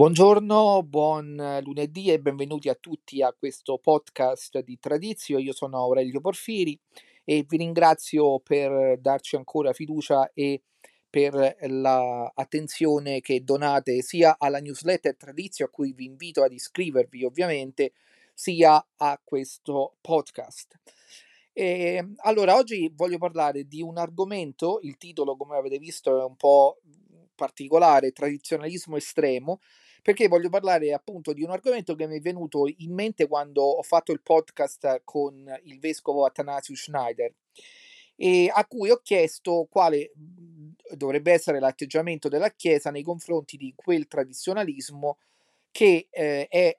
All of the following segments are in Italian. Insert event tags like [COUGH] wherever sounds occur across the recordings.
Buongiorno, buon lunedì e benvenuti a tutti a questo podcast di Tradizio. Io sono Aurelio Porfiri e vi ringrazio per darci ancora fiducia e per l'attenzione che donate sia alla newsletter Tradizio, a cui vi invito ad iscrivervi ovviamente, sia a questo podcast. E, allora, oggi voglio parlare di un argomento, il titolo come avete visto è un po' particolare, tradizionalismo estremo, perché voglio parlare appunto di un argomento che mi è venuto in mente quando ho fatto il podcast con il vescovo Athanasius Schneider e a cui ho chiesto quale dovrebbe essere l'atteggiamento della Chiesa nei confronti di quel tradizionalismo che eh, è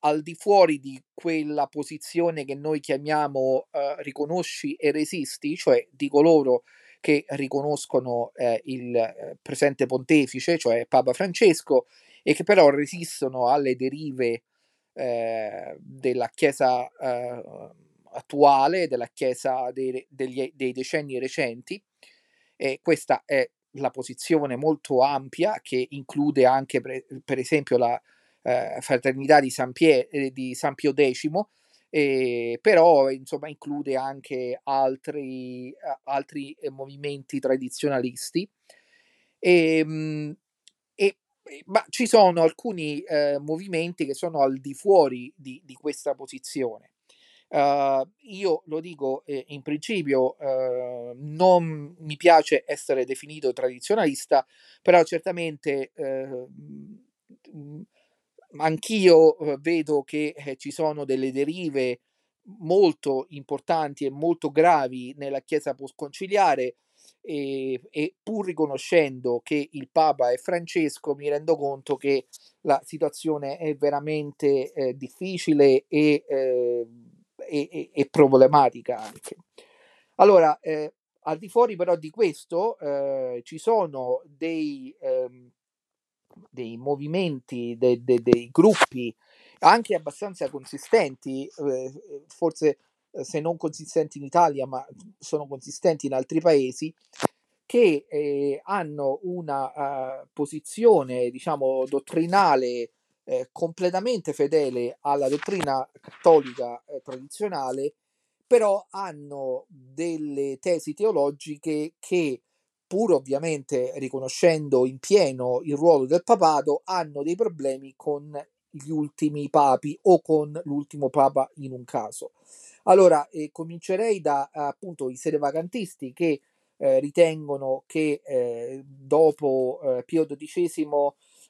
al di fuori di quella posizione che noi chiamiamo eh, riconosci e resisti, cioè di coloro che riconoscono eh, il eh, presente pontefice, cioè Papa Francesco, e che però resistono alle derive eh, della Chiesa eh, attuale, della Chiesa dei, degli, dei decenni recenti. E questa è la posizione molto ampia che include anche per, per esempio la eh, fraternità di San, Pie, eh, di San Pio X, eh, però insomma include anche altri, altri movimenti tradizionalisti. E, ehm, e ma ci sono alcuni eh, movimenti che sono al di fuori di, di questa posizione. Uh, io lo dico eh, in principio, uh, non mi piace essere definito tradizionalista, però certamente uh, anch'io vedo che eh, ci sono delle derive molto importanti e molto gravi nella Chiesa postconciliare e, e, pur riconoscendo che il Papa è Francesco, mi rendo conto che la situazione è veramente eh, difficile e, eh, e, e, problematica anche. Allora, eh, al di fuori però di questo eh, ci sono dei, ehm, dei movimenti, de, de, dei gruppi anche abbastanza consistenti, eh, forse se non consistenti in Italia, ma sono consistenti in altri paesi, che eh, hanno una uh, posizione, diciamo, dottrinale eh, completamente fedele alla dottrina cattolica eh, tradizionale, però hanno delle tesi teologiche che, pur ovviamente riconoscendo in pieno il ruolo del papato, hanno dei problemi con gli ultimi papi o con l'ultimo papa in un caso. Allora, eh, comincerei da appunto i sedevacantisti che eh, ritengono che eh, dopo eh, Pio XII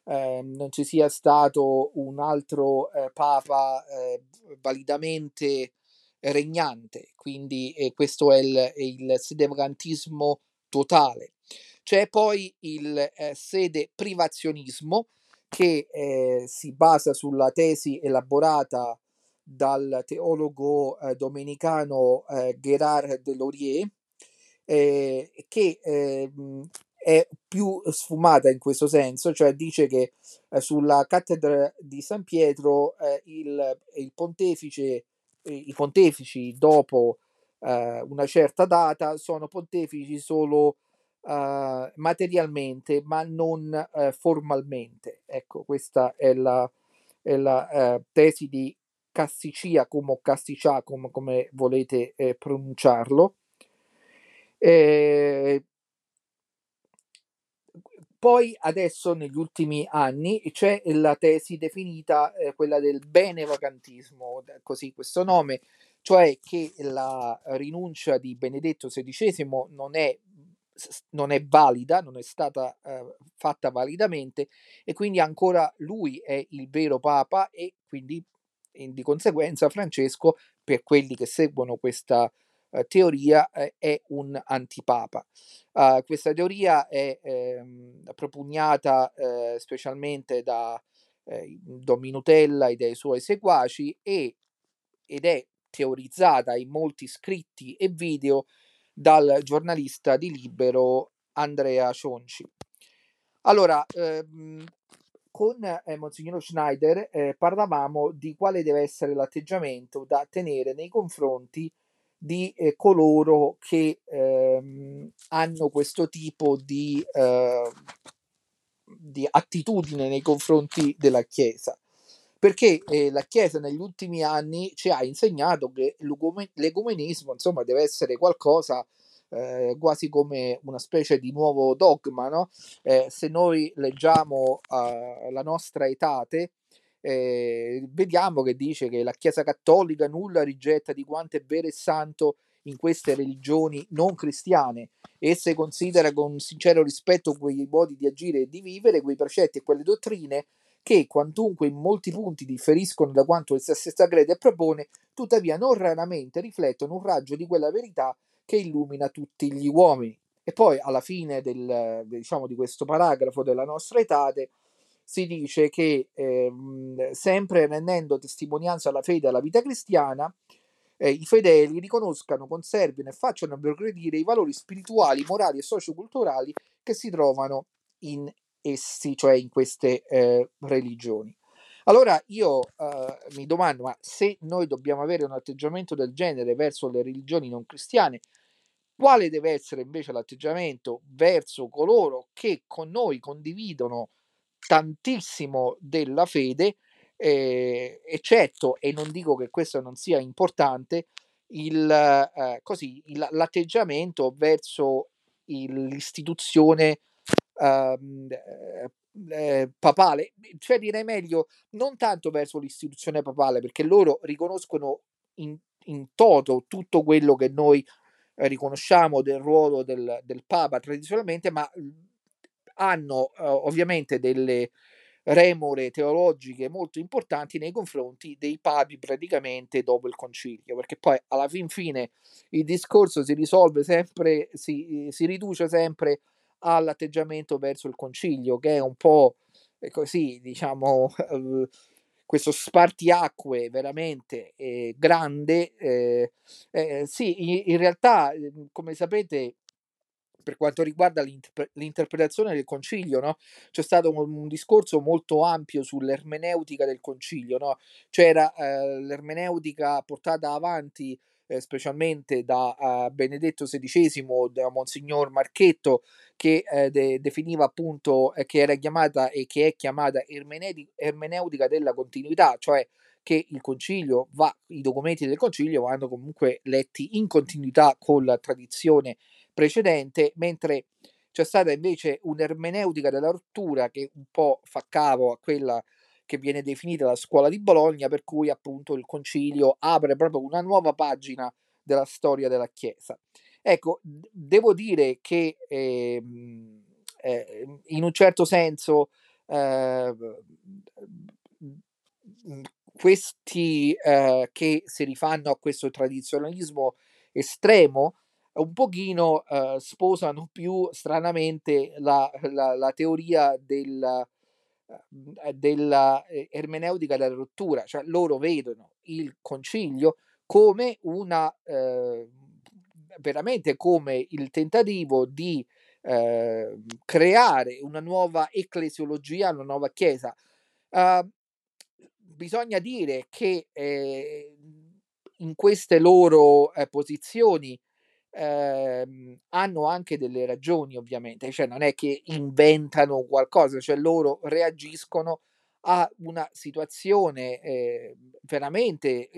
ehm, non ci sia stato un altro eh, papa eh, validamente regnante, quindi questo è il, il sedevacantismo totale. C'è poi il sede privazionismo che si basa sulla tesi elaborata dal teologo eh, domenicano eh, Gérard Delorier, eh, che ehm, è più sfumata in questo senso, cioè dice che eh, sulla cattedra di San Pietro eh, il, il pontefice, i pontefici dopo eh, una certa data sono pontefici solo materialmente, ma non formalmente. Ecco, questa è la, è la tesi di Cassiciacum o Cassiciacum come volete eh, pronunciarlo. Eh, poi adesso negli ultimi anni c'è la tesi definita eh, quella del benevacantismo, così questo nome, cioè che la rinuncia di Benedetto XVI non è, non è valida, non è stata eh, fatta validamente e quindi ancora lui è il vero Papa e quindi di conseguenza Francesco, per quelli che seguono questa uh, teoria, eh, è un antipapa. Uh, questa teoria è ehm, propugnata eh, specialmente da eh, Don Minutella e dai suoi seguaci e, ed è teorizzata in molti scritti e video dal giornalista di Libero Andrea Cionci. Allora, ehm, con eh, Monsignor Schneider eh, parlavamo di quale deve essere l'atteggiamento da tenere nei confronti di eh, coloro che ehm, hanno questo tipo di, eh, di attitudine nei confronti della Chiesa. Perché eh, la Chiesa negli ultimi anni ci ha insegnato che l'ecumenismo insomma deve essere qualcosa eh, quasi come una specie di nuovo dogma, no? Eh, se noi leggiamo uh, la nostra etate, eh, vediamo che dice che la Chiesa Cattolica nulla rigetta di quanto è vero e santo in queste religioni non cristiane. Esse considera con sincero rispetto quei modi di agire e di vivere, quei precetti e quelle dottrine che, quantunque in molti punti differiscono da quanto essa stessa crede e propone, tuttavia non raramente riflettono un raggio di quella verità che illumina tutti gli uomini. E poi alla fine del, diciamo, di questo paragrafo della nostra etate si dice che eh, sempre rendendo testimonianza alla fede e alla vita cristiana, eh, i fedeli riconoscano, conservino e facciano progredire i valori spirituali, morali e socioculturali che si trovano in essi, cioè in queste eh, religioni. Allora io eh, mi domando, ma se noi dobbiamo avere un atteggiamento del genere verso le religioni non cristiane, quale deve essere invece l'atteggiamento verso coloro che con noi condividono tantissimo della fede, eh, eccetto, e non dico che questo non sia importante, il, eh, così, il, l'atteggiamento verso il, l'istituzione eh, eh, papale, cioè direi meglio non tanto verso l'istituzione papale, perché loro riconoscono in, in toto tutto quello che noi eh, riconosciamo del ruolo del, del, Papa tradizionalmente, ma hanno eh, ovviamente delle remore teologiche molto importanti nei confronti dei papi praticamente dopo il concilio, perché poi alla fin fine il discorso si risolve sempre, si, si riduce sempre all'atteggiamento verso il concilio, che è un po' così, diciamo, [LAUGHS] eh, questo spartiacque veramente eh, grande. Eh, eh, sì, in, realtà, ehm, come sapete, per quanto riguarda l'interpre- l'interpretazione del concilio, no? c'è stato un, un, discorso molto ampio sull'ermeneutica del concilio, no? c'era eh, l'ermeneutica portata avanti eh, specialmente da Benedetto XVI, da Monsignor Marchetto, che eh, de- definiva appunto eh, che era chiamata e che è chiamata ermeneutica, ermeneutica della continuità, cioè che il concilio va, i documenti del concilio vanno comunque letti in continuità con la tradizione precedente, mentre c'è stata invece un'ermeneutica della rottura che un po' fa cavo a quella che viene definita la scuola di Bologna, per cui appunto il concilio apre proprio una nuova pagina della storia della Chiesa. Ecco, devo dire che eh, eh, in un certo senso eh, questi eh, che si rifanno a questo tradizionalismo estremo un pochino eh, sposano più stranamente la, la, la teoria del, della ermeneutica della rottura, cioè loro vedono il concilio come una eh, veramente come il tentativo di eh, creare una nuova ecclesiologia, una nuova chiesa. Uh, bisogna dire che eh, in queste loro eh, posizioni ehm, hanno anche delle ragioni ovviamente, cioè non è che inventano qualcosa, cioè loro reagiscono a una situazione eh, veramente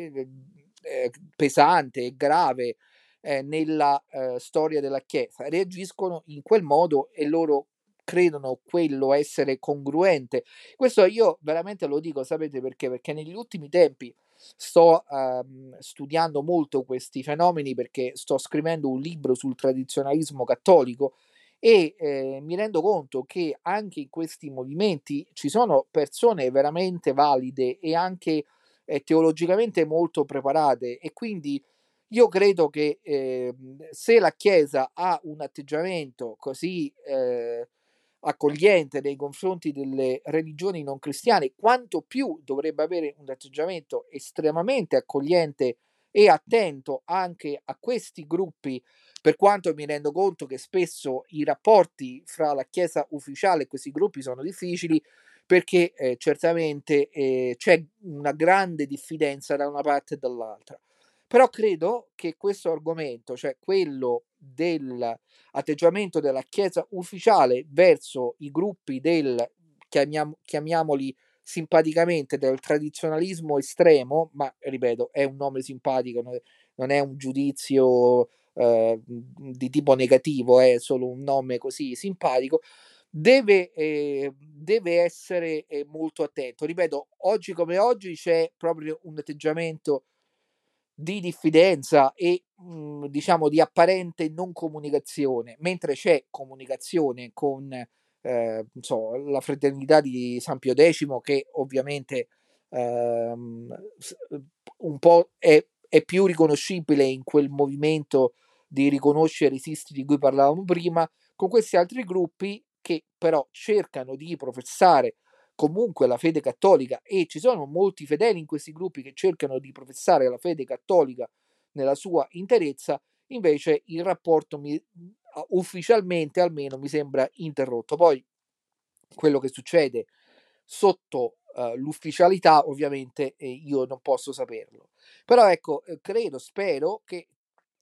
pesante e grave eh, nella eh, storia della Chiesa, reagiscono in quel modo e loro credono quello essere congruente. Questo io veramente lo dico, sapete perché? Perché negli ultimi tempi sto um, studiando molto questi fenomeni perché sto scrivendo un libro sul tradizionalismo cattolico e eh, mi rendo conto che anche in questi movimenti ci sono persone veramente valide e anche eh, teologicamente molto preparate e quindi io credo che eh, se la Chiesa ha un atteggiamento così eh, accogliente nei confronti delle religioni non cristiane, quanto più dovrebbe avere un atteggiamento estremamente accogliente e attento anche a questi gruppi, per quanto mi rendo conto che spesso i rapporti fra la Chiesa ufficiale e questi gruppi sono difficili, perché eh, certamente eh, c'è una grande diffidenza da una parte e dall'altra. Però credo che questo argomento, cioè quello dell'atteggiamento della Chiesa ufficiale verso i gruppi del chiamiam- chiamiamoli simpaticamente del tradizionalismo estremo, ma ripeto, è un nome simpatico, non è un giudizio eh, di tipo negativo, è solo un nome così simpatico, deve, eh, deve essere eh, molto attento. Ripeto, oggi come oggi c'è proprio un atteggiamento di diffidenza e mh, mhmm, diciamo di apparente non comunicazione, mentre c'è comunicazione con eh, so, la fraternità di San Pio X che ovviamente ehm, un po' è, è, più riconoscibile in quel movimento di riconoscere i sisti di cui parlavamo prima, con questi altri gruppi che però cercano di professare comunque la fede cattolica e ci sono molti fedeli in questi gruppi che cercano di professare la fede cattolica nella sua interezza, invece il rapporto mi, ufficialmente almeno mi sembra interrotto. Poi quello che succede sotto uh, l'ufficialità ovviamente eh, io non posso saperlo. Però ecco, eh, credo, spero che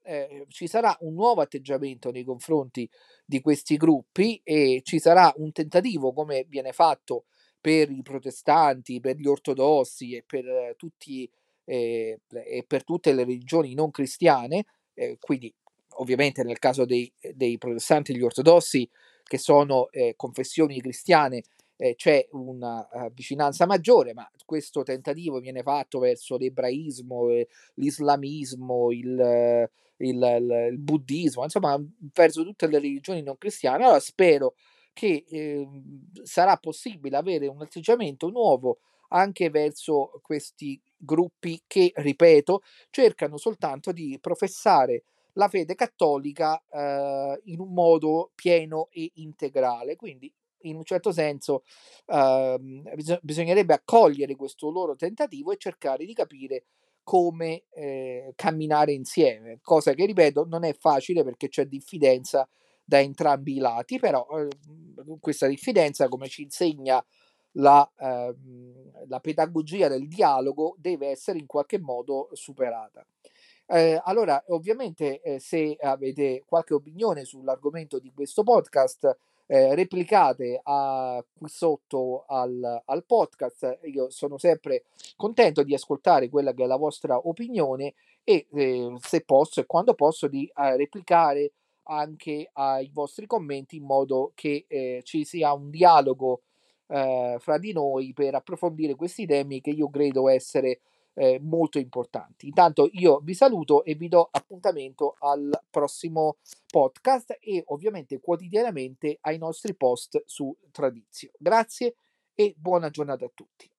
eh, ci sarà un nuovo atteggiamento nei confronti di questi gruppi e ci sarà un tentativo come viene fatto per i protestanti, per gli ortodossi e per, tutti, eh, e per tutte le religioni non cristiane, eh, quindi ovviamente nel caso dei, dei, protestanti e gli ortodossi, che sono eh, confessioni cristiane, eh, c'è una uh, vicinanza maggiore, ma questo tentativo viene fatto verso l'ebraismo, eh, l'islamismo, il, il, il, il, buddismo, insomma, verso tutte le religioni non cristiane. Allora spero che eh, sarà possibile avere un atteggiamento nuovo anche verso questi gruppi che, ripeto, cercano soltanto di professare la fede cattolica eh, in un modo pieno e integrale. Quindi, in un certo senso, eh, bis- bisognerebbe accogliere questo loro tentativo e cercare di capire come eh, camminare insieme, cosa che, ripeto, non è facile perché c'è diffidenza da entrambi i lati, però eh, questa diffidenza, come ci insegna la, eh, la, pedagogia del dialogo, deve essere in qualche modo superata. Eh, allora, ovviamente, eh, se avete qualche opinione sull'argomento di questo podcast, eh, replicate a, qui sotto al, al, podcast. Io sono sempre contento di ascoltare quella che è la vostra opinione e eh, se posso e quando posso di eh, replicare anche ai vostri commenti in modo che eh, ci sia un dialogo eh, fra di noi per approfondire questi temi che io credo essere eh, molto importanti. Intanto io vi saluto e vi do appuntamento al prossimo podcast e ovviamente quotidianamente ai nostri post su Tradizio. Grazie e buona giornata a tutti.